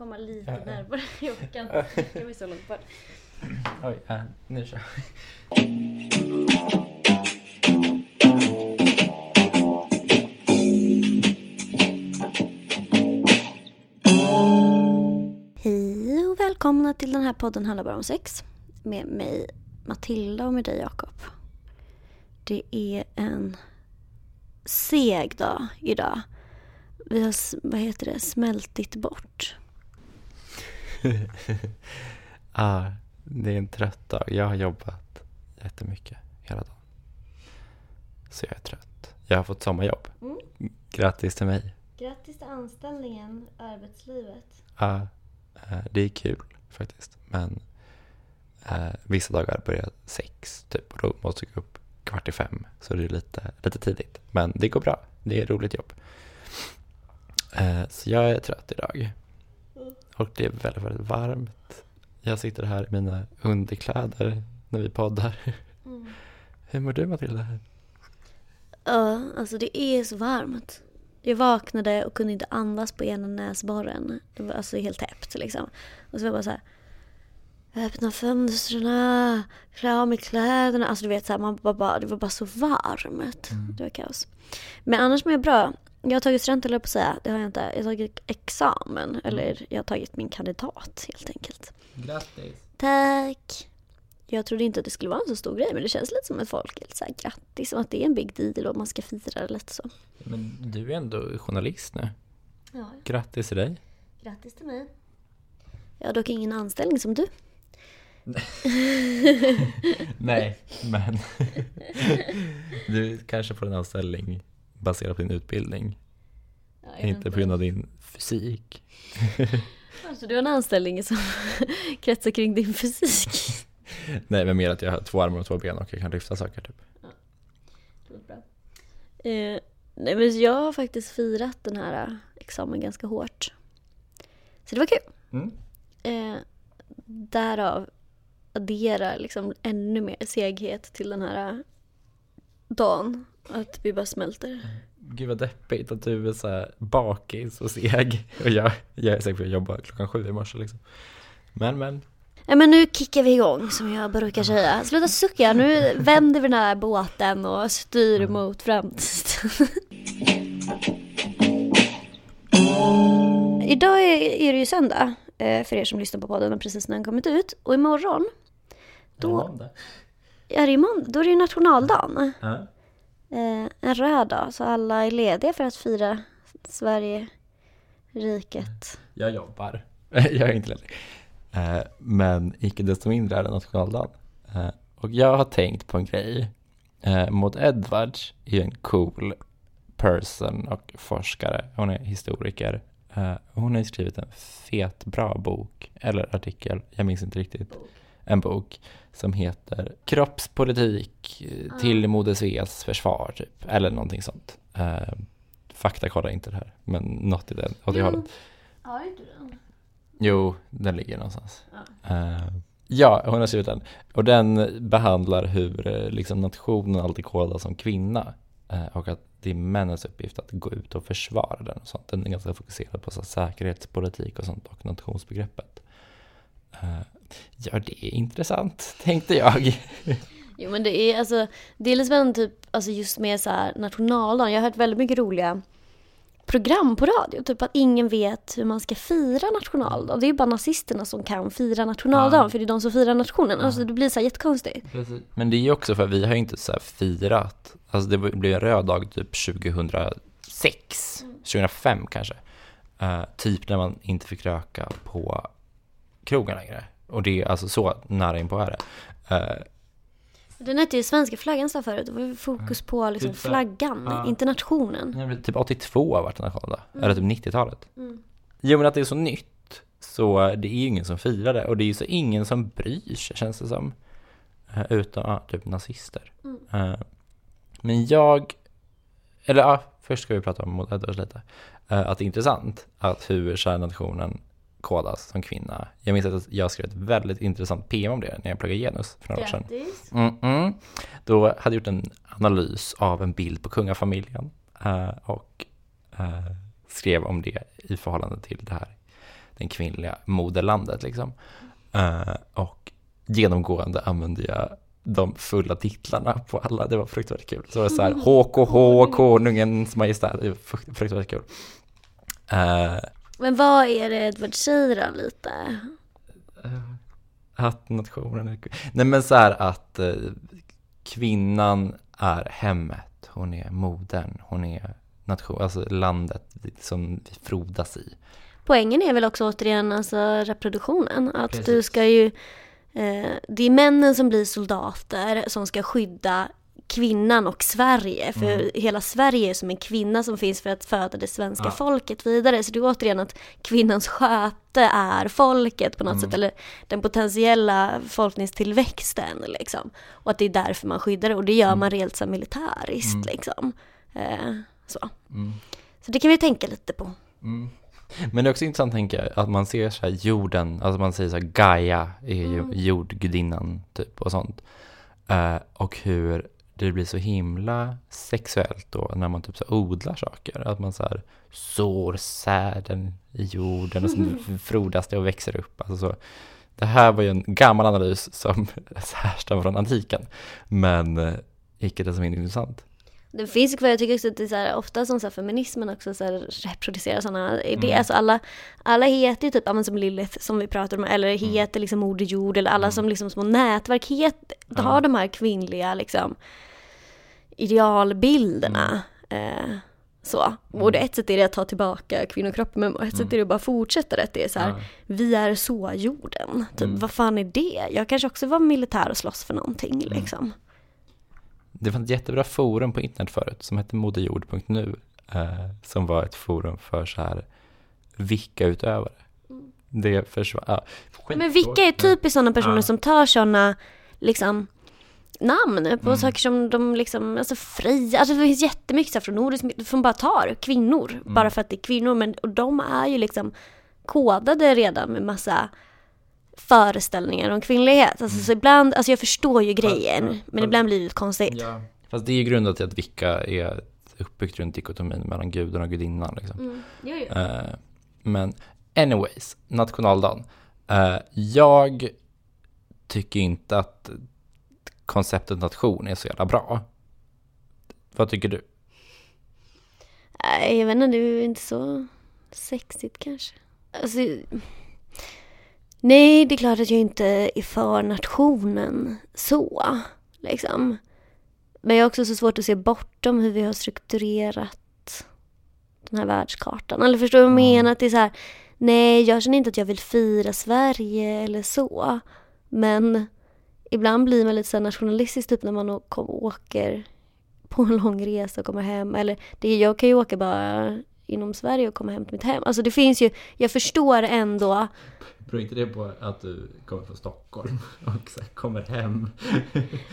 komma lite närmare. Jag kan inte sträcka mig så långt bort. Oj, äh, nu kör Hej och välkomna till den här podden handlar bara om sex. Med mig Matilda och med dig Jakob. Det är en seg dag idag. Vi har, vad heter det, smältit bort. ah, det är en trött dag. Jag har jobbat jättemycket hela dagen. Så jag är trött. Jag har fått sommarjobb. Mm. Grattis till mig. Grattis till anställningen, arbetslivet. Ja, eh, det är kul faktiskt. Men eh, vissa dagar börjar sex typ och då måste jag gå upp kvart i fem. Så det är lite, lite tidigt. Men det går bra. Det är ett roligt jobb. Eh, så jag är trött idag. Och det är väldigt, väldigt varmt. Jag sitter här i mina underkläder när vi poddar. Hur mår du Matilda? Ja, alltså det är så varmt. Jag vaknade och kunde inte andas på ena näsborren. Det var alltså helt täppt liksom. Och så var jag bara så här. Öppna fönstren, klä av mig kläderna. Alltså du vet så här, man bara, bara, det var bara så varmt. Det var kaos. Men annars mår jag bra. Jag har tagit student, eller på att säga. Det har jag inte. Jag har tagit examen. Eller jag har tagit min kandidat helt enkelt. Grattis! Tack! Jag trodde inte att det skulle vara en så stor grej men det känns lite som att folk är lite så här grattis och att det är en big deal och man ska fira det lite så. Men du är ändå journalist nu. Ja, Grattis till dig. grattis till mig. Jag har dock ingen anställning som du. Nej, men du kanske får en anställning baserad på din utbildning, inte på grund av din fysik. Alltså du har en anställning som kretsar kring din fysik. Nej, men mer att jag har två armar och två ben och jag kan lyfta saker typ. Det låter bra. Eh, nej men jag har faktiskt firat den här eh, examen ganska hårt. Så det var kul. Mm. Eh, därav addera liksom ännu mer seghet till den här eh, dagen. Att vi bara smälter. Gud vad deppigt att du är så här bakis och seg och jag, jag är säker på att jobba klockan sju i morse liksom. Men men, Ja men nu kickar vi igång som jag brukar säga. Sluta sucka, nu vänder vi den här båten och styr mot framtiden. Idag är, är det ju söndag eh, för er som lyssnar på podden och precis när den kommit ut. Och imorgon, då är det, imorgon, då är det ju nationaldagen. Ja. Eh, en röd dag, så alla är lediga för att fira Sverige, riket. Jag jobbar. jag är inte ledig. Eh, men icke desto mindre är det nationaldagen. Eh, och jag har tänkt på en grej. Eh, Maud Edwards är en cool person och forskare. Hon är historiker. Eh, hon har skrivit en fet bra bok, eller artikel, jag minns inte riktigt. En bok som heter Kroppspolitik eh, till Moder Sveas försvar, typ. Eller någonting sånt. Eh, fakta kollar inte det här, men något i den, åt det hållet. Har inte den? Jo, den ligger någonstans. Eh, ja, hon har skrivit den. Och den behandlar hur eh, liksom, nationen alltid kodas som kvinna. Eh, och att det är männens uppgift att gå ut och försvara den och sånt. Den är ganska fokuserad på så, säkerhetspolitik och sånt och nationsbegreppet. Eh, ja, det är intressant, tänkte jag. Jo men det är alltså, lite spännande typ, alltså just med så här nationaldagen. Jag har hört väldigt mycket roliga program på radio. Typ att ingen vet hur man ska fira nationaldagen. Det är ju bara nazisterna som kan fira nationaldagen. Ja. För det är de som firar nationen. Alltså det blir så här jättekonstigt. Men det är ju också för att vi har ju inte så firat, alltså det blev en röd dag typ 2006, 2005 kanske. Eh, typ när man inte fick röka på krogen längre. Och det är alltså så nära in på är det. Eh, Den hette ju svenska flaggan sa förut. Det var ju fokus på liksom Typ flaggan, ja. inte nationen. Typ 82 har varit nationaldag, eller typ 90-talet. Jo men att det är så nytt, så det är ju ingen som firar det och det är ju så ingen som bryr sig känns det som. Eh, Utom ja, typ nazister. Eh, Men jag, eller ja, först ska vi prata om Maud Edwards lite. Att det är intressant att hur kärnationen kodas som kvinna. Jag minns att jag skrev ett väldigt intressant PM om det när jag pluggade genus för några år sedan. Grattis. Mm -mm. Då hade jag gjort en analys av en bild på kungafamiljen eh, och eh, skrev om det i förhållande till det här den kvinnliga moderlandet liksom. Eh, och genomgående använde jag de fulla titlarna på alla, det var fruktansvärt kul. Så det var så här HKH, konungens majestät, det var frukt- fruktansvärt kul. Eh, Men vad är det Edward säger då lite? Att nationen är Nej men så här att eh, kvinnan är hemmet, hon är modern, hon är nation, alltså landet som vi frodas i. Poängen är väl också återigen alltså reproduktionen. Att Precis. du ska ju... Eh, det är männen som blir soldater som ska skydda kvinnan och Sverige. För Mm. hela Sverige är som en kvinna som finns för att föda det svenska Ja. folket vidare. Så det är återigen att kvinnans sköte är folket på något Mm. sätt. Eller den potentiella folkningstillväxten liksom. Och att det är därför man skyddar det. Och det gör Mm. man rent så militäriskt Mm. liksom. Eh, så. Mm. så det kan vi tänka lite på. Mm. Men det är också intressant tänker jag, att man ser så här jorden, alltså man säger så här Gaia är ju jordgudinnan typ och sånt. Eh, och hur det blir så himla sexuellt då när man typ så odlar saker. Att man så här sår säden i jorden och sen frodas det och växer upp. Alltså så. Det här var ju en gammal analys som härstammar från antiken. Men eh, icke desto mindre intressant. Det finns ju kvar, jag tycker också att det är så här, ofta som så här, feminismen också så här, reproducerar sådana idéer. Mm. Alltså alla, alla heter ju typ, ja, men som Lilith som vi pratar om, eller Mm. heter liksom Moder Jord, eller alla som liksom små nätverk het, Ja. har de här kvinnliga liksom idealbilderna. Eh, så. Och det ett sätt är det att ta tillbaka kvinnokroppen, men ett sätt är det att bara fortsätta det. Det är så här, Ja. vi är så jorden. Typ, Mm. vad fan är det? Jag kanske också var militär och slåss för någonting Mm. liksom. Det fanns ett jättebra forum på internet förut som hette moderjord.nu eh, som var ett forum för så här vicka-utövare. Det försvann. Ja, Men vilka är typiskt sådana personer Ja. som tar sådana liksom namn på Mm. saker som de liksom, alltså fria, alltså det finns jättemycket så här från nordisk, som bara tar kvinnor, Mm. bara för att det är kvinnor, men och de är ju liksom kodade redan med massa föreställningar om kvinnlighet. Alltså så ibland, alltså jag förstår ju grejen, Mm. ja, men ja. ibland blir det konstigt. Ja. Fast det är ju grundat till att vicka är uppbyggt runt dikotomin mellan guden och gudinnan. Liksom. Mm, jo, jo. Eh, men anyways, nationaldagen. Eh, jag tycker inte att konceptet nation är så jävla bra. Vad tycker du? Nej, jag vet inte, det är inte så sexigt kanske. Alltså, nej, det är klart att jag inte är för nationen så, liksom. Men jag har också så svårt att se bortom hur vi har strukturerat den här världskartan. Eller förstår du vad jag Mm. menar? Att det är så här, nej, jag känner inte att jag vill fira Sverige eller så. Men ibland blir man lite så nationalistisk typ när man åker på en lång resa och kommer hem. Eller det, jag kan ju åka bara inom Sverige och komma hem till mitt hem. Alltså det finns ju, jag förstår ändå. Beror inte det på att du kommer från Stockholm och kommer hem?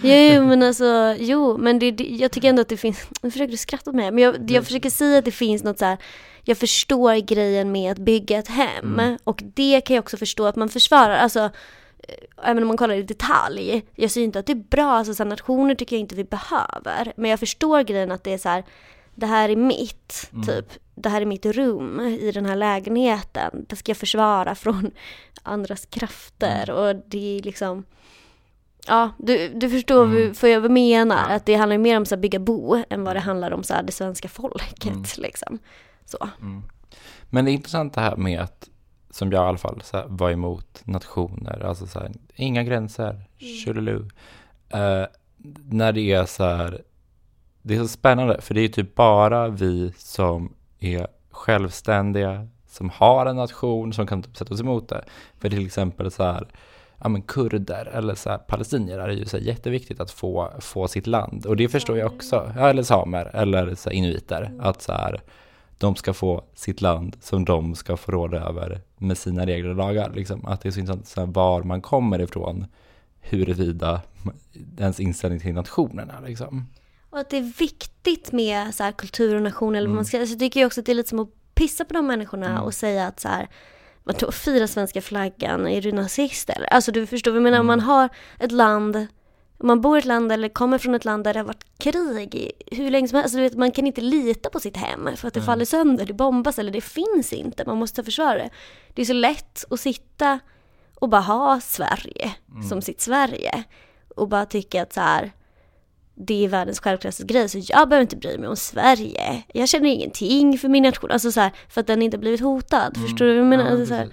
Jo men alltså, jo men det, det, jag tycker ändå att det finns, nu försöker du skratta åt mig, men jag, jag försöker säga att det finns något så här. Jag förstår grejen med att bygga ett hem Mm. och det kan jag också förstå att man försvarar. Alltså, även om man kollar i detalj. Jag säger inte att det är bra, alltså så här, nationer tycker jag inte vi behöver. Men jag förstår grejen att det är så här, det här är mitt, Mm. typ. Det här är mitt rum i den här lägenheten. Det ska jag försvara från andras krafter och det är liksom Ja, du, du förstår Mm. vad jag menar. Att det handlar mer om här, bygga bo än vad det handlar om så här, det svenska folket. Mm. Liksom. Så. Mm. Men det är intressant det här med att, som jag i alla fall, här, var emot nationer, alltså så här, inga gränser, tjolilu. Eh, när det är så här, det är så spännande, för det är typ bara vi som är självständiga, som har en nation, som kan typ sätta oss emot det. För till exempel så här, ja men kurder eller så här, palestinier är ju så här jätteviktigt att få, få sitt land. Och det förstår jag också, ja, eller samer eller så här, inuiter, att så här, de ska få sitt land som de ska få råda över med sina regler och lagar. Liksom. Att det är så intressant så här, var man kommer ifrån, huruvida ens inställning till nationerna. Liksom. Och att det är viktigt med så här, kultur och nation. Eller Mm. man ska, så jag tycker jag också att det är lite som att pissa på de människorna Mm. och säga att så här, vadå, fira svenska flaggan, är du nazist eller? Alltså du förstår vad jag menar, om man Mm. har ett land om man bor i ett land eller kommer från ett land där det har varit krig i hur länge som helst, alltså, du vet, man kan inte lita på sitt hem för att det Nej. faller sönder, det bombas eller det finns inte, man måste försvara det. Det är så lätt att sitta och bara ha Sverige som sitt Sverige och bara tycka att så här, det är världens självklaraste grej så jag behöver inte bry mig om Sverige. Jag känner ingenting för min nation, alltså så här, för att den inte blivit hotad. Förstår du vad jag menar? Ja, alltså, så här.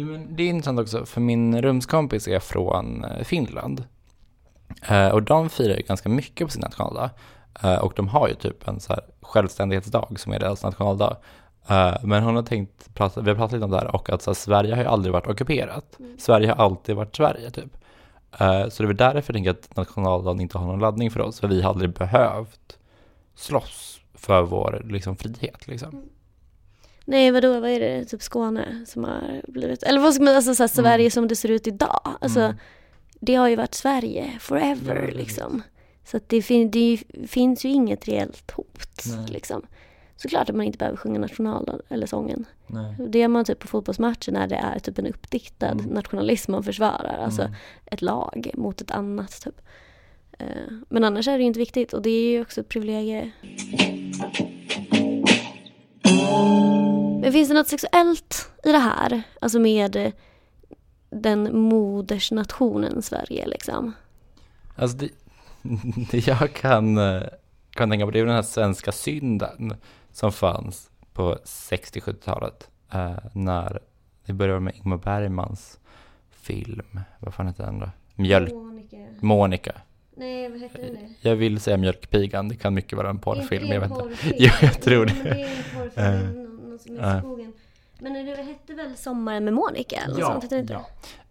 Jo, men det är intressant också, för min rumskompis är från eh, Finland. Eh, och de firar ju ganska mycket på sin nationaldag. Eh, och de har ju typ en så här självständighetsdag som är deras nationaldag. Men hon har tänkt, prata, vi har pratat lite om det här och att här, Sverige har ju aldrig varit ockuperat. Sverige har alltid varit Sverige typ. Så det är väl därför jag tänker att nationaldagen inte har någon laddning för oss. För vi har aldrig behövt slåss för vår liksom, frihet liksom. Nej vadå, vad är det? Typ Skåne som har blivit, eller vad ska man, alltså så här, Sverige som det ser ut idag. Alltså Mm. det har ju varit Sverige forever precis. liksom. Så att det, fin- det finns ju inget reellt hot Nej. liksom. Såklart att man inte behöver sjunga nationaldagen eller sången. Nej. Det gör man typ på fotbollsmatcher när det är typ en uppdiktad Mm. nationalism man försvarar. Alltså Mm. ett lag mot ett annat typ. Eh, Men annars är det ju inte viktigt och det är ju också ett privilegium. Men finns det något sexuellt i det här? Alltså med eh, den modersnationen Sverige liksom? Alltså det, det jag kan, eh, kan tänka på det är den här svenska synden som fanns på 60-70-talet. Eh, när det började med Ingmar Bergmans film, vad fan heter den då? Mjölk, Monica. Monica. Nej, vad heter den nu? Jag vill säga Mjölkpigan, det kan mycket vara en porrfilm, jag vet inte. Jo, jag tror det. Det som är i skogen. Men det hette väl Sommaren med Monica? Eller något sånt, inte?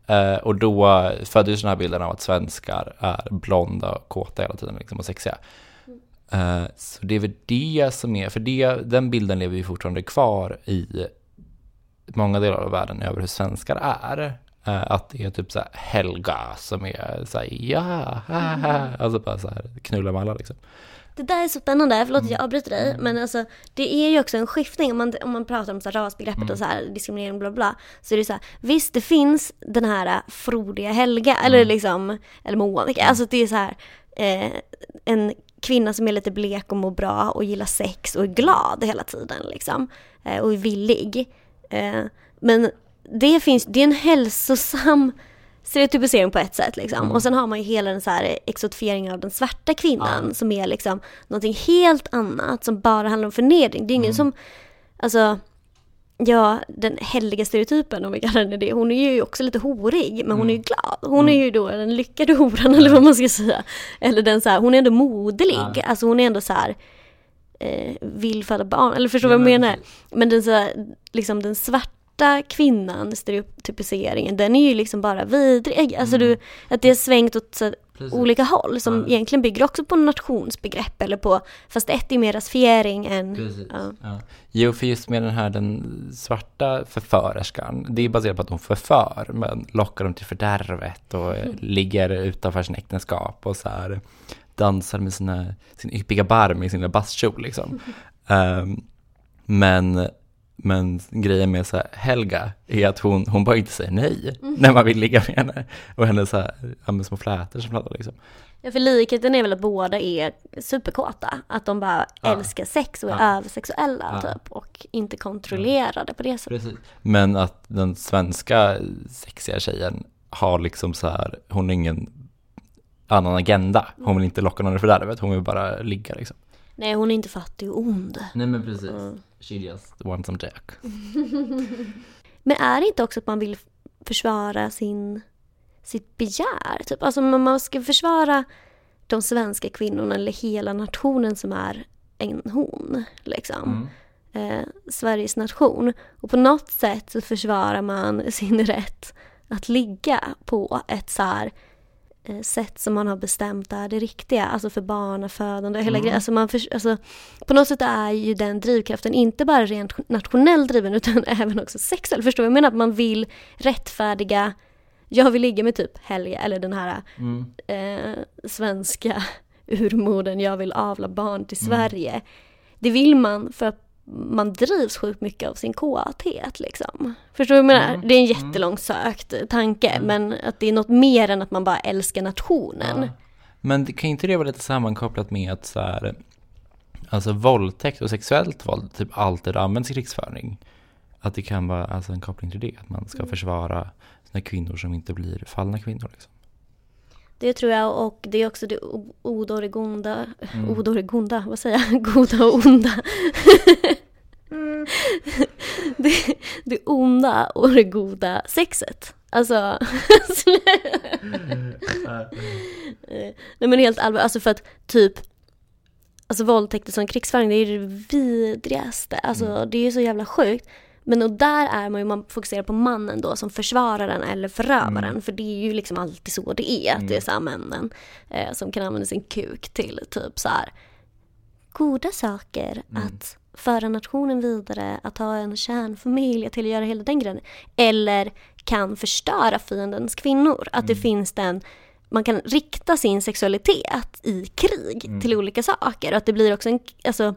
Eh, och då föddes den här bilden av att svenskar är blonda och kåta hela tiden liksom, och sexiga. Eh, så det är väl det som är, för det, den bilden lever ju fortfarande kvar i många delar av världen över hur svenskar är. Eh, att det är typ så här Helga som är så här, ja, haha, alltså bara så här knulla med alla liksom. Det där är så spännande, förlåt Mm. att jag avbryter dig, men alltså det är ju också en skiftning om man, om man pratar om så här rasbegreppet Mm. och så här diskriminering bla bla. Så är det så här, visst det finns den här äh, frodiga Helga, eller Mm. liksom, eller Monica, alltså det är så här eh, en kvinna som är lite blek och mår bra och gillar sex och är glad hela tiden liksom. Eh, och är villig. Eh, men det finns, det är en hälsosam stereotypisering på ett sätt liksom. Mm. Och sen har man ju hela den så här exotifieringen av den svarta kvinnan Ja. som är liksom någonting helt annat som bara handlar om förnedring. Det är ingen Mm. som, alltså, ja, den heliga stereotypen om vi kallar den det, hon är ju också lite horig men hon är ju glad. Hon är ju då den lyckade horan eller vad man ska säga. Eller den så här, hon är ändå moderlig, alltså hon är ändå så här eh, vill föda barn, eller förstår Ja, vad jag men menar? Men den, så här, liksom den svarta kvinnan, stereotypiseringen, den är ju liksom bara vidrig. Alltså Mm. du, att det har svängt åt så olika håll som Ja. egentligen bygger också på nationsbegrepp eller på, fast ett är mer rasifiering än, ja. Ja. Jo, för just med den här den svarta förförerskan, det är baserat på att hon förför, men lockar dem till fördärvet och eh, ligger utanför sin äktenskap och så här dansar med sina, sin yppiga barm i sin lilla bastkjol liksom. Ehm, men, men grejen med så här, Helga är att hon, hon bara inte säger nej när man vill ligga med henne. Och hennes så här, ja, små flätor som fladdrar liksom. Ja, för likheten är väl att båda är superkåta. Att de bara Ja. älskar sex och är Ja. översexuella Ja. typ. Och inte kontrollerade på det sättet. Precis. Men att den svenska sexiga tjejen har liksom så här, hon har ingen annan agenda. Hon vill inte locka någon i fördärvet, hon vill bara ligga liksom. Nej, hon är inte fattig och ond. Nej men precis. Mm. She just wants some jack. Men är det inte också att man vill försvara sin, sitt begär? Typ? Alltså man ska försvara de svenska kvinnorna eller hela nationen som är en hon. Liksom. Mm. eh, Sveriges nation. Och på något sätt så försvarar man sin rätt att ligga på ett så här sätt som man har bestämt är det riktiga, alltså för barnafödande och hela Mm. grejen. Alltså man för, alltså, på något sätt är ju den drivkraften inte bara rent nationell driven utan även också sexuell. Förstår du? Jag menar att man vill rättfärdiga, jag vill ligga med typ Helga eller den här Mm. eh, svenska urmodern, jag vill avla barn till Mm. Sverige. Det vill man för att man drivs sjukt mycket av sin kåthet liksom. Förstår du vad jag menar? Mm. Det är en jättelångt sökt tanke, men att det är något mer än att man bara älskar nationen. Ja. Men kan inte det vara lite sammankopplat med att så här, alltså våldtäkt och sexuellt våld typ alltid används i krigsföring? Att det kan vara alltså, en koppling till det, att man ska försvara sina kvinnor som inte blir fallna kvinnor. Liksom. Det tror jag och det är också det o- odoregonda, Mm. odoregonda, vad säger jag, goda och onda. det, det onda och det goda sexet. Alltså, Eh, nej men helt allvarligt, alltså för att typ Alltså våldtäkter som krigsföring, det är ju det vidrigaste. Alltså det är ju så jävla sjukt. Men och där är man ju, man fokuserar på mannen då som försvararen eller förövaren. För det är ju liksom alltid så det är. Att det är så här männen eh, som kan använda sin kuk till typ så här goda saker. Att föra nationen vidare, att ha en kärnfamilj, till att göra hela den grejen. Eller kan förstöra fiendens kvinnor. Att det finns den man kan rikta sin sexualitet i krig till olika saker. Och att det blir också en, alltså,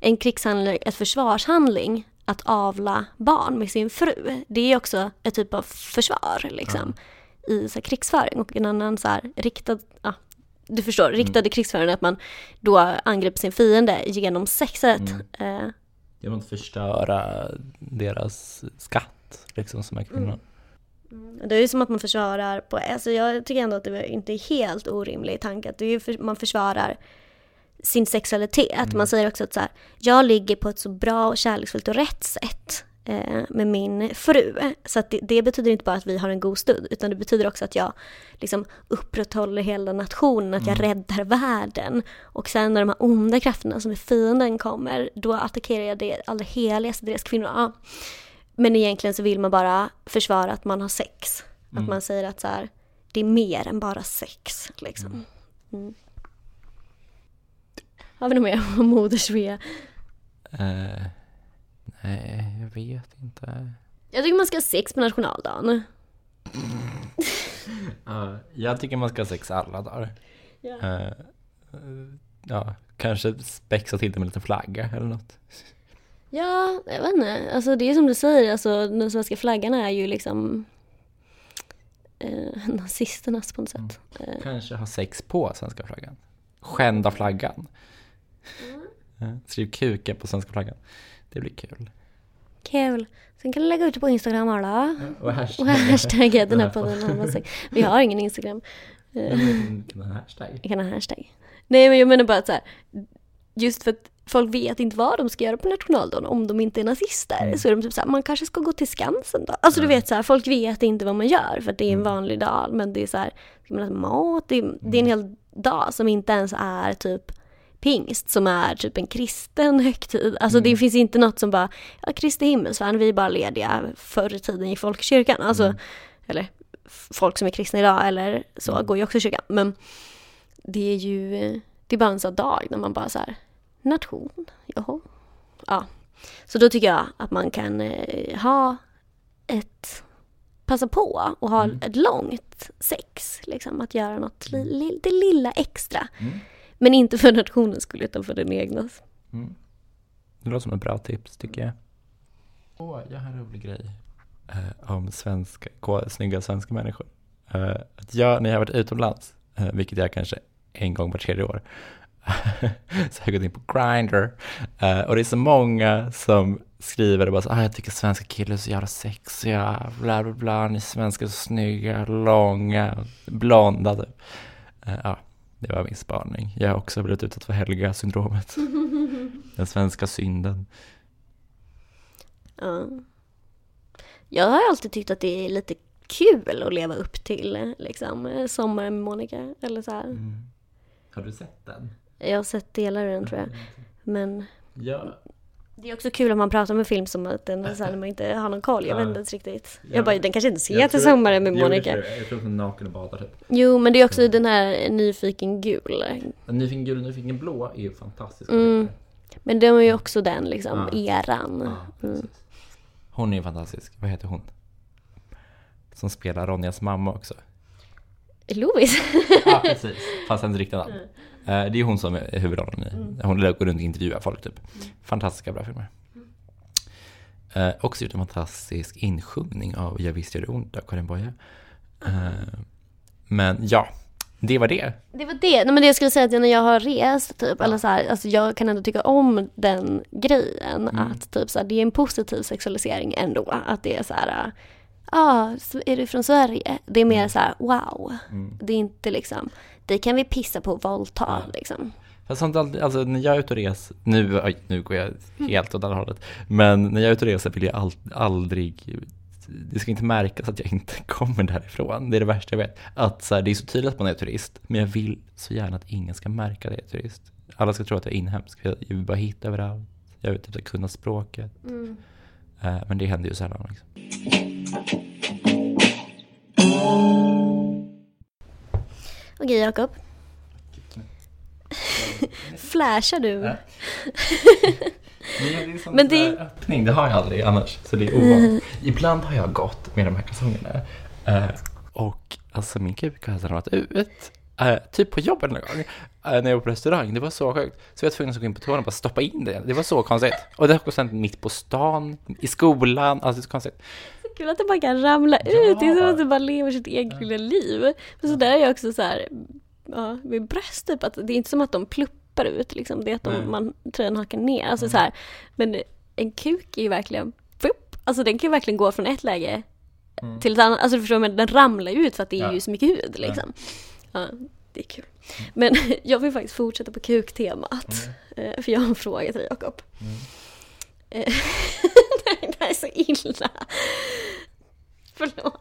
en krigshandling, ett försvarshandling att avla barn med sin fru. Det är också ett typ av försvar liksom, i så här, krigsföring. Och en annan så här, riktad, ja, du förstår, riktade krigsföring är att man då angriper sin fiende genom sexet. Eh, Genom att förstöra deras skatt, liksom, som är kvinnor. Det är ju som att man försvarar på, alltså jag tycker ändå att det inte är helt orimlig tanke att det är ju för, man försvarar sin sexualitet. Man säger också att så här, jag ligger på ett så bra och kärleksfullt och rätt sätt eh, med min fru. Så det, det betyder inte bara att vi har en god stund utan det betyder också att jag liksom upprätthåller hela nationen, att jag räddar världen. Och sen när de här onda krafterna som är fienden kommer, då attackerar jag det allra heligaste, deras kvinnor. Ja. Men egentligen så vill man bara försvara att man har sex. Att man säger att så här, det är mer än bara sex. Liksom. Mm. Har vi något mer om Moder Svea? Eh, nej, jag vet inte. Jag tycker man ska ha sex på nationaldagen. Ja, jag tycker man ska ha sex alla dagar. Ja. Eh, eh, ja, kanske spexa till det med lite flagga eller något. Ja, jag vet inte. Alltså det är som du säger, alltså den svenska flaggan är ju liksom eh, nazisternas på något sätt. Eh, Kanske ha sex på svenska flaggan. Skända flaggan. Ja, Skriv kuken på svenska flaggan. Det blir kul. kul. Sen kan du lägga ut det på Instagram alla. Och Och hashtag. hashtagga den här podden. sagt. Vi har ingen Instagram. Eh, Vilken hashtag. Jag kan ha hashtag. Nej men jag menar bara att så här, just för att folk vet inte vad de ska göra på nationaldagen om de inte är nazister. Så är de typ såhär, man kanske ska gå till Skansen då. Alltså du vet så här, folk vet inte vad man gör för att det är en vanlig dag. Men det är så här, ska man äta mat? Det är, det är en hel dag som inte ens är typ pingst som är typ en kristen högtid. Alltså det finns inte något som bara, ja Kristi himmelsfärd, vi är bara lediga förr i tiden i folkkyrkan. Alltså, eller f- folk som är kristna idag eller så går ju också i kyrkan. Men det är ju, det är bara en sån dag när man bara så här, nation, jaha. Ja. Så då tycker jag att man kan eh, ha ett, passa på och ha ett långt sex. Liksom, att göra något, li, li, det lilla extra. Men inte för nationens skull utan för den egna. Det låter som ett bra tips tycker jag. Åh, jag har en rolig grej. Eh, om svenska, snygga svenska människor. Eh, att jag, när jag har varit utomlands, eh, vilket jag kanske en gång var tredje år, så har jag gått in på Grindr. Eh, och det är så många som skriver och bara så, ah, jag tycker svenska killar är så jävla sexiga, bla bla bla, ni svenskar är så snygga, långa, blonda typ. Eh, ja, det var min spaning. Jag har också blivit utsatt för Helga-syndromet. Den svenska synden. Ja. Jag har alltid tyckt att det är lite kul att leva upp till liksom, Sommaren med Monica. Eller så här. Har du sett den? Jag har sett delar av den tror jag. Men Ja. Det är också kul om man pratar med film som att den så här, när man inte har någon koll. Jag Ja. vet inte ens riktigt. Ja. Jag bara, den kanske inte ser till Sommaren med Monica. Jag tror att hon är naken och badar typ. Jo, men det är också den här Nyfiken gul. Nyfiken gul och nyfiken blå är ju fantastiska. Mm. Men de är ju också den liksom, eran. Precis. Hon är ju fantastisk. Vad heter hon? Som spelar Ronjas mamma också. Lovis. Ja, precis. Fast hennes riktiga namn. Eh, Det är hon som är huvudrollen i. Hon går runt och intervjuar folk typ. Fantastiska bra filmer. Eh, också gjort en fantastisk insjungning av Jag visste det ont av Karin Boye. Eh, men ja, det var det. Det var det. Nej, men det jag skulle säga att när jag har rest, typ, eller så här, alltså jag kan ändå tycka om den grejen. Mm. Att typ så här, det är en positiv sexualisering ändå. Att det är så här, ja, ah, är du från Sverige? Det är mer så här, wow. Mm. Det är inte liksom, det kan vi pissa på och våldta Ja. liksom. Fast alltså när jag är ute och reser, nu, nu går jag helt åt andra hållet, men när jag är ute och reser vill jag all, aldrig, det ska inte märkas att jag inte kommer därifrån. Det är det värsta jag vet. Att så här, det är så tydligt att man är turist, men jag vill så gärna att ingen ska märka att jag är turist. Alla ska tro att jag är inhemsk, jag vill bara hitta överallt. Jag vill typ kunna språket. Eh, men det händer ju sällan. Liksom. Okej Jakob. Flashar du? Ja. Men, det är Men det- öppning, det har jag aldrig annars. Så det är ovanligt. Ibland har jag gått med de här kalsongerna. Eh, och alltså min kuk har ramlat ut. Eh, typ på jobbet någon gång. Eh, när jag var på restaurang. Det var så sjukt. Så jag var tvungen att gå in på toan och bara stoppa in det. Det var så konstigt. Och det har hänt mitt på stan, i skolan. Alltså det är så konstigt. Kul att det bara kan ramla Ja. ut. Det är som att det bara lever sitt eget lilla liv. Men så där är jag också så här, ja, med bröst typ, att det är inte som att de pluppar ut liksom. Det är att de, man tröjan hakar ner. Alltså så här, men en kuk är ju verkligen, fupp. alltså den kan ju verkligen gå från ett läge till ett annat. Alltså du förstår, men den ramlar ju ut för att det är Ja. ju så mycket hud liksom. Ja, det är kul. Men jag vill faktiskt fortsätta på kuktemat. Eh, För jag har en fråga till dig Jakob. Eh, Nej, det här är så illa. Förlåt.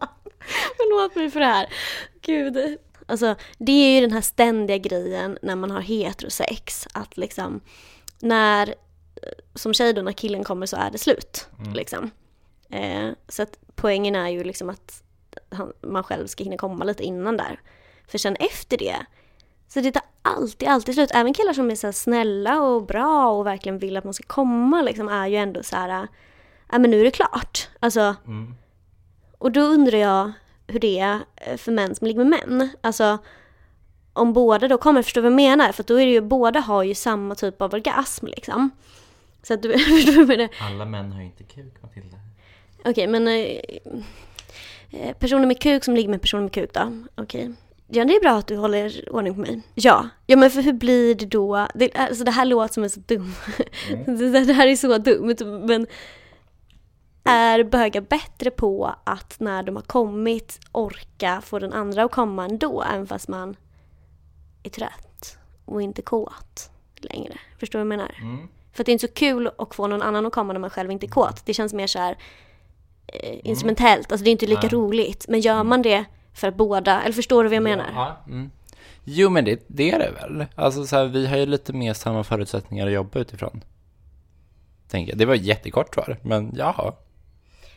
Förlåt mig för det här. Gud. Alltså, det är ju den här ständiga grejen när man har heterosex. Att liksom, när, som tjej då, när killen kommer så är det slut. Liksom. Eh, så att poängen är ju liksom att han, man själv ska hinna komma lite innan där. För sen efter det, så det tar alltid, alltid slut. Även killar som är så snälla och bra och verkligen vill att man ska komma liksom är ju ändå så här, ja men nu är det klart. Alltså, Mm. och då undrar jag hur det är eh, för män som ligger med män. Alltså, om båda då kommer, förstår du vad jag menar? För då är det ju, båda har ju samma typ av orgasm liksom. Så att du, förstår vad jag menar? Alla män har ju inte kuk, Matilda. Okej, men eh, eh, personer med kuk som ligger med personer med kuk då? Okej. Ja, det är bra att du håller ordning på mig. Ja, ja men för hur blir det då? Det, alltså det här låter som en så dum... det, det här är så dumt, men är bögar bättre på att när de har kommit orka få den andra att komma ändå, även fast man är trött och inte kåt längre? Förstår du vad jag menar? Mm. För det är inte så kul att få någon annan att komma när man själv inte är kåt. Det känns mer så här eh, instrumentellt, alltså det är inte lika Ja. roligt. Men gör man det för att båda, eller förstår du vad jag menar? Ja. Mm. Jo, men det, det är det väl. Alltså så här, vi har ju lite mer samma förutsättningar att jobba utifrån. Tänker jag. Det var jättekort svar, men jaha.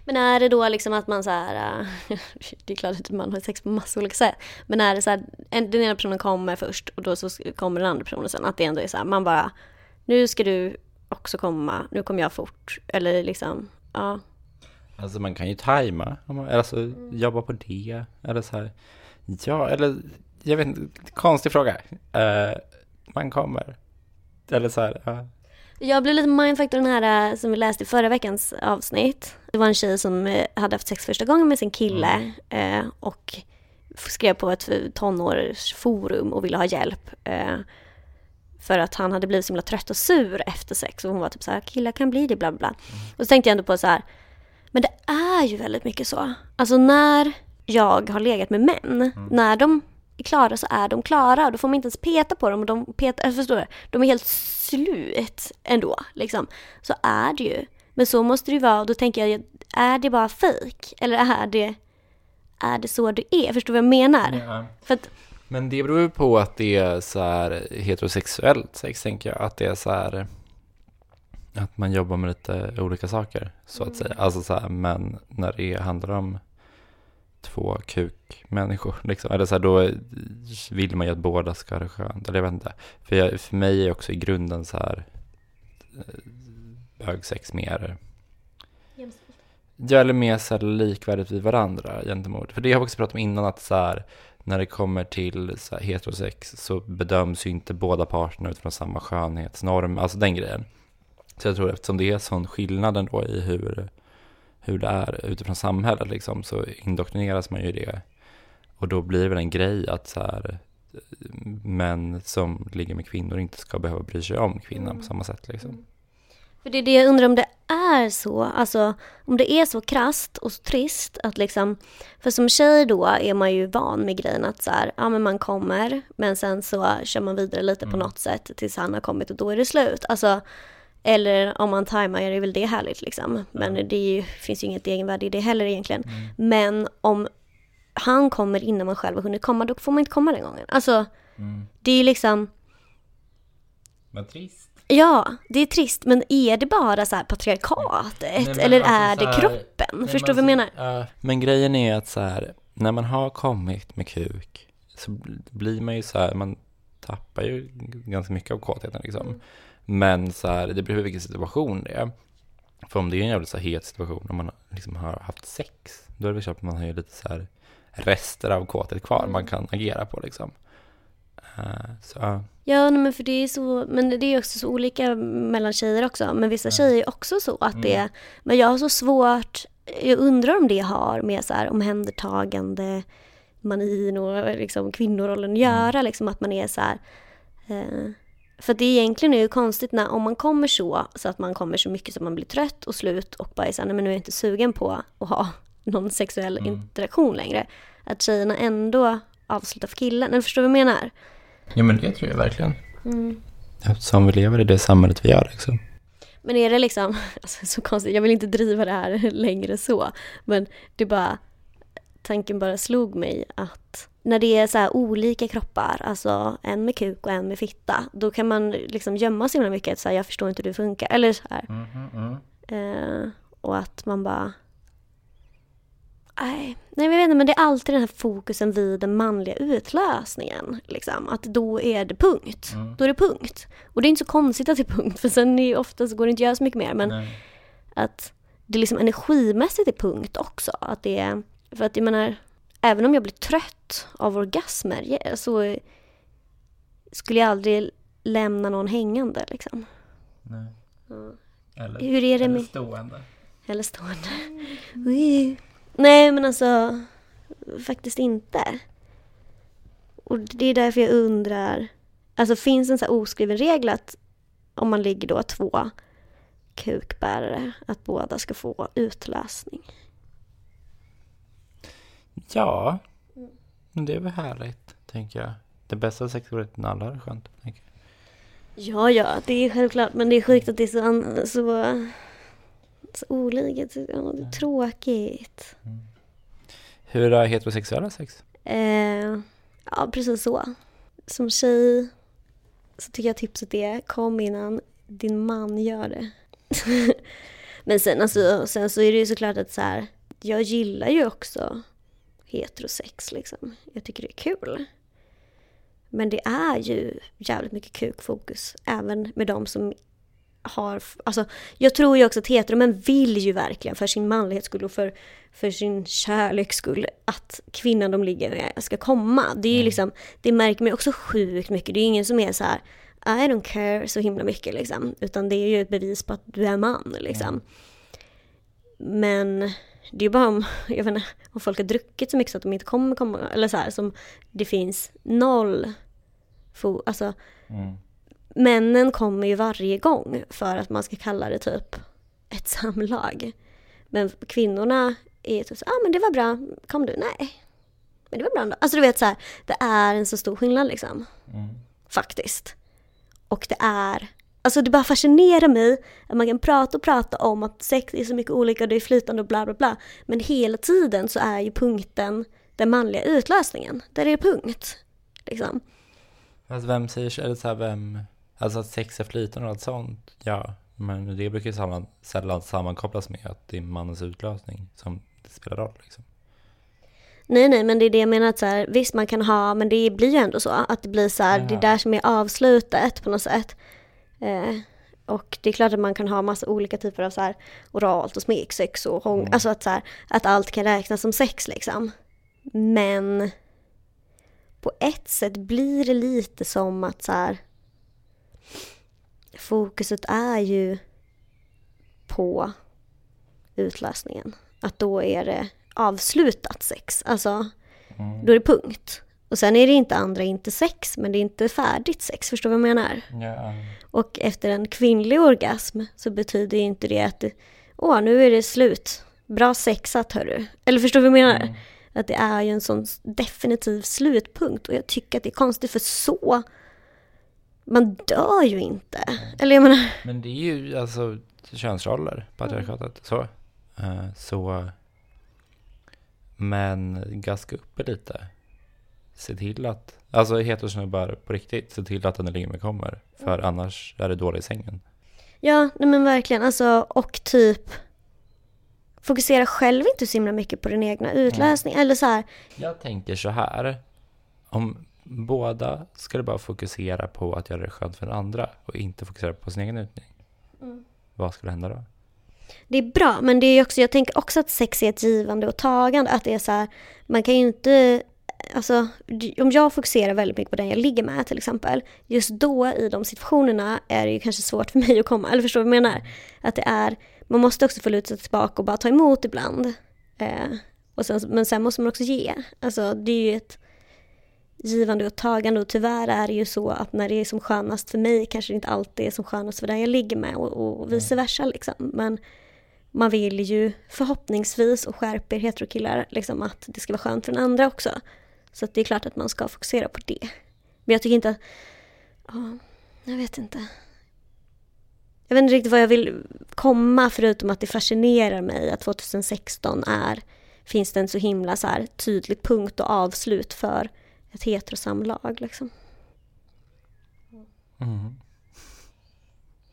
Men är det då liksom att man så här, äh, det är klart att man har sex på massa olika sätt. Men är det så här, en, den ena personen kommer först och då så kommer den andra personen sen. Att det ändå är så här, man bara, nu ska du också komma, nu kommer jag fort. Eller liksom, ja. Alltså man kan ju tajma, eller alltså jobba på det, eller så här. Ja, eller jag vet inte, konstig fråga. Eh, man kommer. Eller så här, ja. Jag blev lite mindfucked av den här eh, som vi läste i förra veckans avsnitt. Det var en tjej som eh, hade haft sex första gången med sin kille eh, och skrev på ett tonårsforum och ville ha hjälp. För att han hade blivit så himla trött och sur efter sex och hon var typ så här, killar kan bli det, bla bla bla. Och så tänkte jag ändå på så här, men det är ju väldigt mycket så. Alltså när jag har legat med män, när de är klara så är de klara. Då får man inte ens peta på dem. Och de, peta, jag förstår, de är helt slut ändå. Liksom. Så är det ju. Men så måste det ju vara. Och då tänker jag, är det bara fejk? Eller är det, är det så det är? Förstår du vad jag menar? Ja. För att, Men det beror ju på att det är så här heterosexuellt sex, tänker jag. Att det är så här att man jobbar med lite olika saker, så att säga. Alltså så här, men när det handlar om två kukmänniskor, liksom, eller så här, då vill man ju att båda ska ha det skönt. Eller jag vet inte. För, jag, för mig är också i grunden så här eh, bögsex mer Ja, eller mer så här likvärdigt vid varandra gentemot. För det har vi också pratat om innan att så här, när det kommer till så här, heterosex så bedöms ju inte båda parterna utifrån samma skönhetsnorm, alltså den grejen. Så jag tror eftersom det är sån skillnad ändå i hur hur det är utifrån samhället liksom, så indoktrineras man ju i det. Och då blir det väl en grej att så här, män som ligger med kvinnor inte ska behöva bry sig om kvinnan Mm. på samma sätt. Liksom. För det är det jag undrar om det är så, alltså om det är så krasst och så trist att liksom, för som tjej då är man ju van med grejen att så här, ja men man kommer, men sen så kör man vidare lite på Mm. något sätt tills han har kommit och då är det slut. Alltså, eller om man tajmar är det väl det härligt liksom. Men det ju, finns ju inget egenvärde i det heller egentligen. Mm. Men om han kommer innan man själv har hunnit komma, då får man inte komma den gången. Alltså, Mm. det är ju liksom, Vad trist. Ja, det är trist, men är det bara så här patriarkatet? men eller alltså är det här- kroppen? Nej, Förstår du vad jag menar? alltså, ja, men grejen är att så här, när man har kommit med kuk så bl- blir man ju så här, man tappar ju ganska mycket av kåtheten liksom. Mm. Men så här, det beror på vilken situation det är. För om det är en jävligt så här het situation, om man liksom har haft sex, då är det väl klart att man har ju lite så här rester av kåthet kvar Mm. man kan agera på liksom. Eh, så, ja. Ja, men för det är så, men det är också så olika mellan tjejer också. Men vissa tjejer är också så att det, Mm. men jag har så svårt, jag undrar om det har med så här omhändertagande, manin och liksom kvinnorollen att göra, liksom att man är så här, eh, för det egentligen är ju konstigt när, om man kommer så, så att man kommer så mycket så man blir trött och slut och bara är så här, nej men nu är jag inte sugen på att ha någon sexuell Mm. interaktion längre. Att tjejerna ändå avslutar för killen, eller förstår du vad jag menar? ja men det tror jag verkligen. Mm. Eftersom vi lever i det samhället vi gör liksom. Men är det liksom, alltså så konstigt, jag vill inte driva det här längre så, men det bara, tanken bara slog mig att när det är så olika kroppar, alltså en med kuk och en med fitta, då kan man liksom gömma så himla mycket, så här, jag förstår inte hur det funkar, eller så här. Mm, Eh, och att man bara, nej, nej jag vet inte, men det är alltid den här fokusen vid den manliga utlösningen, liksom, att då är det punkt. Mm. Då är det punkt. Och det är inte så konstigt att det är punkt, för sen är ju ofta så går det inte att göra så mycket mer, men Nej. att det liksom energimässigt är punkt också. Att det är, för att jag menar, även om jag blir trött av orgasmer ja, så skulle jag aldrig lämna någon hängande liksom. Nej. Eller, Hur är det med... stående. Eller stående. Nej men alltså, faktiskt inte. Och det är därför jag undrar, alltså finns en så här oskriven regel att om man ligger då två kukbärare, att båda ska få utlösning? Ja, men det är väl härligt, tänker jag. Det bästa sexualiteten alla är skönt, tänker jag. Ja, ja, det är självklart, men det är sjukt att det är så, an- så, så olika. Ja, det är tråkigt. Hur är heterosexuella sex? Eh, ja, precis så. Som tjej så tycker jag tipset är kom innan din man gör det. Men sen, alltså, sen så är det ju såklart att så här, jag gillar ju också heterosex liksom. Jag tycker det är kul. Men det är ju jävligt mycket kukfokus även med de som har, alltså jag tror ju också att heteromän vill ju verkligen för sin manlighets skull och för, för sin kärleks skull att kvinnan de ligger med ska komma. Det är ju Mm. liksom, det märker man också sjukt mycket. Det är ju ingen som är så här I don't care så himla mycket liksom. Utan det är ju ett bevis på att du är man liksom. Men det är ju bara om, jag vet inte, om folk har druckit så mycket så att de inte kommer komma, eller så här som det finns noll, fo, alltså Mm. männen kommer ju varje gång för att man ska kalla det typ ett samlag. Men kvinnorna är typ så ah men det var bra, kom du? Nej. Men det var bra ändå. Alltså du vet så här, det är en så stor skillnad liksom. Mm. Faktiskt. Och det är, alltså det bara fascinerar mig att man kan prata och prata om att sex är så mycket olika och det är flytande och bla bla bla. Men hela tiden så är ju punkten den manliga utlösningen. Där är det punkt. Liksom. Alltså vem säger så? Eller så här, vem? Alltså att sex är flytande och allt sånt, ja. Men det brukar ju sällan, sällan sammankopplas med att det är mannens utlösning som spelar roll liksom. Nej, nej, men det är det jag menar att så här, visst man kan ha, men det blir ju ändå så att det blir så här, det är Jaha. där som är avslutet på något sätt. Eh, och det är klart att man kan ha massa olika typer av så här oralt och smeksex och hång, Mm. alltså att så här, att allt kan räknas som sex liksom. Men på ett sätt blir det lite som att så här fokuset är ju på utlösningen. Att då är det avslutat sex, alltså Mm. då är det punkt. Och sen är det inte andra, inte sex, men det är inte färdigt sex, förstår du vad jag menar? Ja. Och efter en kvinnlig orgasm så betyder inte det att åh nu är det slut, bra sexat hörru. Eller förstår du vad jag menar? Mm. Att det är ju en sån definitiv slutpunkt och jag tycker att det är konstigt för så, man dör ju inte. Eller jag menar, Men det är ju alltså könsroller, patriarkatet. Så. Eh, så. Men gaska upp lite. Se till att, alltså heterosnubbar på riktigt, se till att den ligger med kommer. För annars är det dåligt i sängen. ja nej men verkligen alltså och typ fokusera själv inte så himla mycket på din egna utlösning. Eller så här, Jag tänker så här. Om båda skulle bara fokusera på att göra det skönt för den andra och inte fokusera på sin egen njutning. Vad skulle hända då? Det är bra, men det är också, jag tänker också att sex är ett givande och tagande. Att det är så här, man kan ju inte, alltså om jag fokuserar väldigt mycket på den jag ligger med till exempel, just då i de situationerna är det ju kanske svårt för mig att komma, eller förstår du vad jag menar? Att det är, man måste också få luta sig tillbaka och bara ta emot ibland. Eh, och sen, men sen måste man också ge. Alltså det är ju ett givande och tagande och tyvärr är det ju så att när det är som skönast för mig kanske det inte alltid är som skönast för den jag ligger med och, och vice versa liksom. Men man vill ju förhoppningsvis och skärper heterokillar liksom att det ska vara skönt för den andra också. Så det är klart att man ska fokusera på det. Men jag tycker inte att, ja, jag vet inte. Jag vet inte riktigt vad jag vill komma förutom att det fascinerar mig att 2016 är, finns det en så himla så här tydlig punkt och avslut för ett heterosamlag liksom. Mm.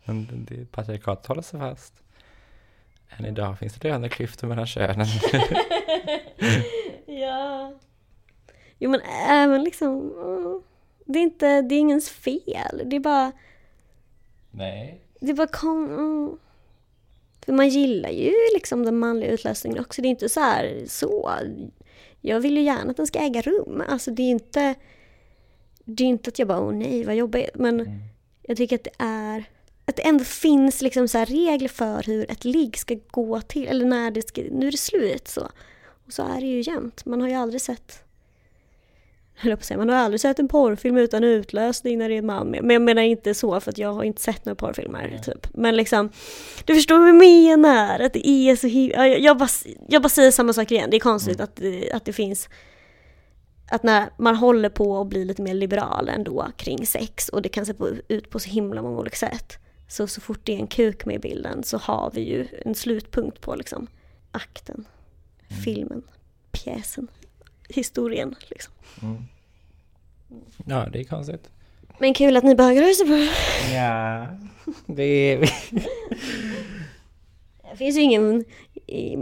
Men det patriarkatet håller sig fast. Än idag finns det löneklyftor mellan könen. Ja. Jo men även liksom, det är inte, det är ingens fel. Det är bara, Nej. det är bara kom. För man gillar ju liksom den manliga utlösningen också. Det är inte så här, så. Jag vill ju gärna att den ska äga rum. Alltså det är inte, det är inte att jag bara, åh nej vad jobbigt. Men Mm. jag tycker att det är, att det ändå finns liksom så här regler för hur ett ligg ska gå till. Eller när det ska, nu är det slut så. Och så är det ju jämt. Man har ju aldrig sett höll på säga, man har aldrig sett en porrfilm utan utlösning när det är en man med. Men jag menar inte så för att jag har inte sett några porrfilmer Nej. typ. Men liksom, du förstår vad jag menar? Att det är så himla... Jag, jag, bara, jag bara säger samma sak igen, det är konstigt att, det, att det finns... Att när man håller på att bli lite mer liberal ändå kring sex och det kan se på, ut på så himla många olika sätt. Så, så fort det är en kuk med i bilden så har vi ju en slutpunkt på liksom akten, filmen, pjäsen, historien liksom. Mm. Ja, det är konstigt. Men kul att ni bögar har så bra. Ja, det är... Det finns ju ingen,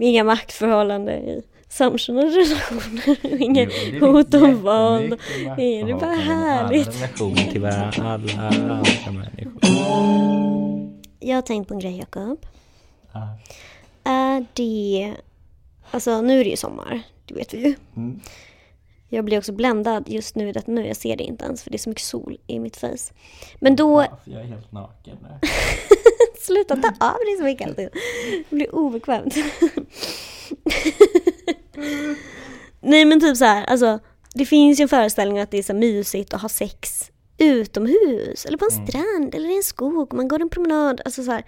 inga maktförhållanden i samkönade relationer. Inga hot om våld. Det är bara härligt. relation till varandra, alla andra människor. Jag har tänkt på en grej Jakob. Ja. Är det... Alltså nu är det ju sommar, det vet vi ju. Mm. Jag blir också bländad just nu i detta nu. Jag ser det inte ens för det är så mycket sol i mitt face. Men då... Jag är helt naken nu. Sluta ta av dig så mycket alltid. Det blir obekvämt. Nej men typ så här, alltså det finns ju en föreställning att det är så mysigt att ha sex utomhus eller på en Mm. strand eller i en skog. Man går en promenad. Alltså så här.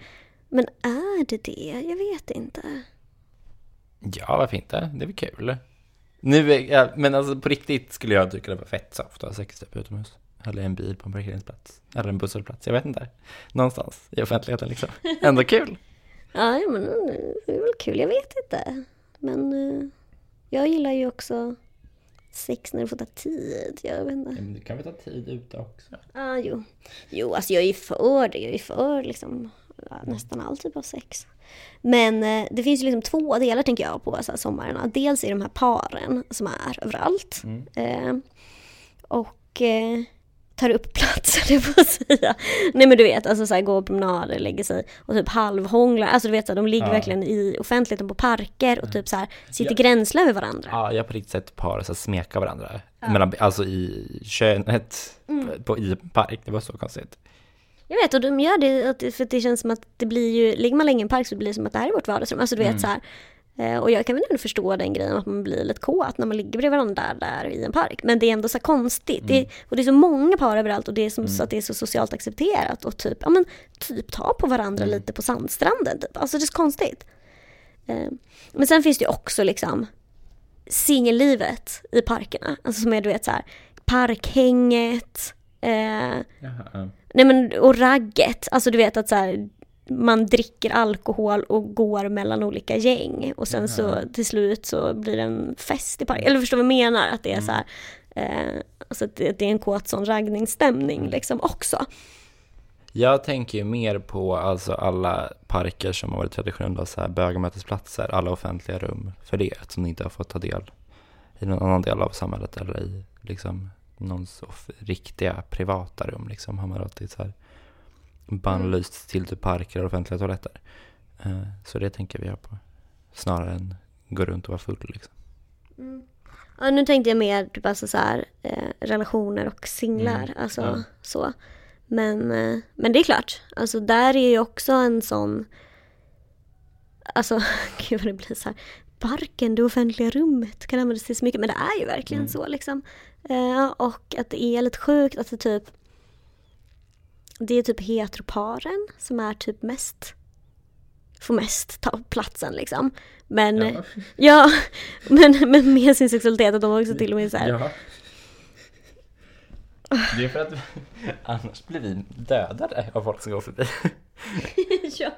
Men är det det? Jag vet inte. Ja, varför inte? Det är väl kul. Nu är, ja, men alltså på riktigt skulle jag tycka det var fett soft att ha sex typ utomhus. Eller en bil på en parkeringsplats. Eller en busshållplats. Jag vet inte. Någonstans i offentligheten liksom. Ändå kul. Ja, ja, men det är väl kul. Jag vet inte. Men eh, jag gillar ju också sex när det får ta tid. Jag vet inte. Men du kan väl ta tid ute också? Ja, jo. Jo, alltså jag är ju för det. Jag är ju för liksom ja, nästan all typ av sex. Men eh, det finns ju liksom två delar tänker jag på så här, sommarna. Dels är de här paren som är överallt. Mm. Eh, och eh, tar upp plats, på att säga. Nej men du vet, alltså så här, går promenader, lägger sig och typ halvhånglar. Alltså du vet, så här, de ligger Ja. verkligen i offentligheten på parker och typ så här sitter Ja. gränsle över varandra. Ja, jag har på riktigt sett par så här, smeka varandra. Mellan, alltså i könet Mm. på, i park. Det var så konstigt. Jag vet och de gör det för att det känns som att det blir ju, ligger man länge i en park så blir det som att det här är vårt vardagsrum. Alltså du vet Mm. så här. eh, Och jag kan väl ändå förstå den grejen att man blir lite kåt när man ligger bredvid varandra där, där i en park. Men det är ändå så konstigt. Det, och det är så många par överallt och det är som så att det är så socialt accepterat och typ, ja men typ ta på varandra lite på sandstranden. Typ. Alltså det är så konstigt. Eh, Men sen finns det ju också liksom singellivet i parkerna. Alltså som är du vet så här parkhänget. Eh, Jaha. Nej men och ragget, alltså du vet att så här, man dricker alkohol och går mellan olika gäng och sen så till slut så blir det en fest i parken. Eller förstår du vad jag menar? Att det är så här, eh, alltså att det, det är en kåt sån raggningsstämning liksom också. Jag tänker ju mer på alltså alla parker som har varit traditionella så här bögmötesplatser, alla offentliga rum för det, som ni inte har fått ta del i någon annan del av samhället eller i liksom någons off- riktiga privata rum liksom har man låtit så här bannlyst till typ parker och offentliga toaletter. Eh, Så det tänker vi ha på. Snarare än gå runt och vara full liksom. Ja, nu tänkte jag mer typ alltså så här, eh, relationer och singlar, Mm, alltså ja. så. Men, eh, men det är klart, alltså där är ju också en sån, alltså gud vad det blir så här, parken, det offentliga rummet kan användas till så mycket, men det är ju verkligen Mm. så liksom. Eh, och att det är lite sjukt att det typ, det är typ heteroparen som är typ mest, får mest ta platsen liksom. Men, ja, men, men med sin sexualitet att de också till och med så här, Ja. Det är för att annars blir vi dödade av folk som går förbi. ja,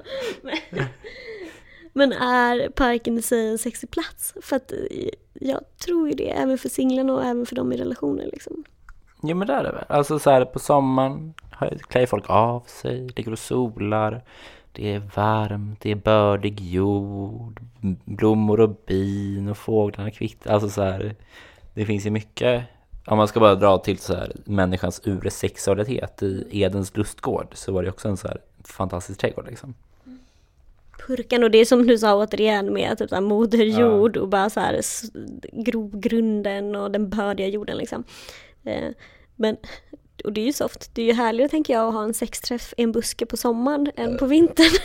men, men är parken i sig en sexig plats? För att eh, jag tror ju det, även för singlarna och även för dem i relationer liksom. Jo men det är det väl. Alltså så här på sommaren klär folk av sig, ligger och solar. Det är varmt, det är bördig jord, blommor och bin och fåglarna kvittrar. Alltså så här, det finns ju mycket. Om man ska bara dra till så här människans ursexualitet i Edens lustgård så var det också en så här fantastisk trädgård liksom. Purkan och det är som du sa återigen med typ så här moder jord och bara så här grogrunden och den bördiga jorden liksom. Eh, men, och det är ju soft, det är ju härligare tänker jag att ha en sexträff i en buske på sommaren än på vintern.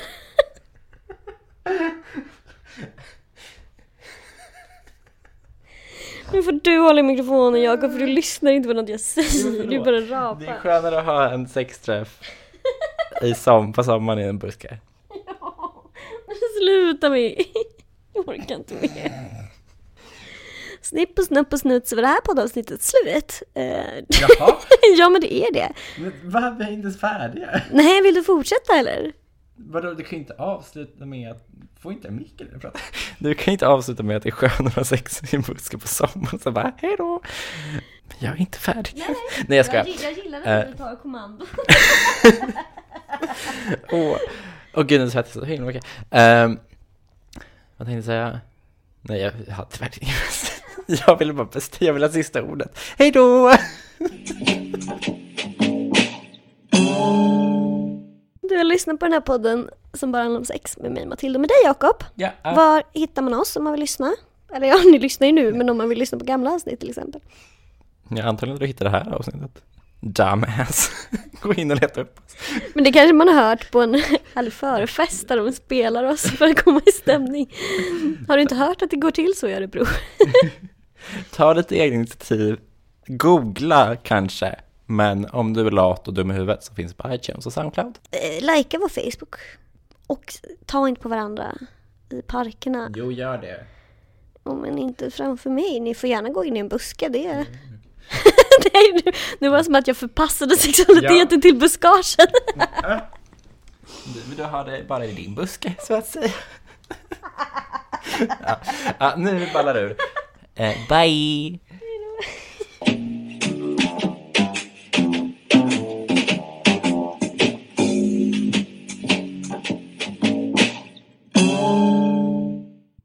Nu får du hålla i mikrofonen Jakob för du lyssnar inte på något jag säger, du bara Det är rapar. skönare att ha en sexträff i som, på sommaren i en buske. Sluta med Jag orkar inte mer. Snipp och snupp och snutt så var det här poddavsnittet slut. Eh, Jaha, ja men det är det. men vad, vi är inte ens färdiga. Nej, vill du fortsätta eller? Vadå, du kan ju inte avsluta med att... Får inte Mikael prata? Du kan ju inte avsluta med att det är skönare att ha sex i en buske på sommaren, så bara hej då. Men jag är inte färdig. Nej, jag skojar. jag gillar när du tar kommando. Åh, åh gud, nu svettas jag så himla mycket. Um, vad tänkte jag säga? Nej, jag hade verkligen inget. Jag ville bara bestämma, jag ville ha sista ordet. Hej då! Du har lyssnat på den här podden som bara handlar om sex med mig Matilda och med dig Jakob. Ja, äh, Var hittar man oss om man vill lyssna? Eller ja, ni lyssnar ju nu, men om man vill lyssna på gamla avsnitt till exempel. jag antar att du hittar det här avsnittet. Dumbass. Gå in och leta upp oss. Men det kanske man har hört på en härlig förfest där de spelar oss för att komma i stämning. Har du inte hört att det går till så i Örebro? Ta lite egna initiativ. Googla kanske. Men om du är lat och dum i huvudet så finns det på iTunes och Soundcloud. Eh, Likea vår Facebook. Och ta inte på varandra i parkerna. Jo, gör det. Oh, men inte framför mig. Ni får gärna gå in i en buske. Det är... Nej, nu, nu var det som att jag förpassade sexualiteten till buskagen. Du vill du ha det bara i din buske, så att säga. ja. ja, nu ballar det ur. Eh, bye!